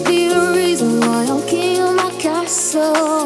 be the reason why I'm king of my castle.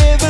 Parce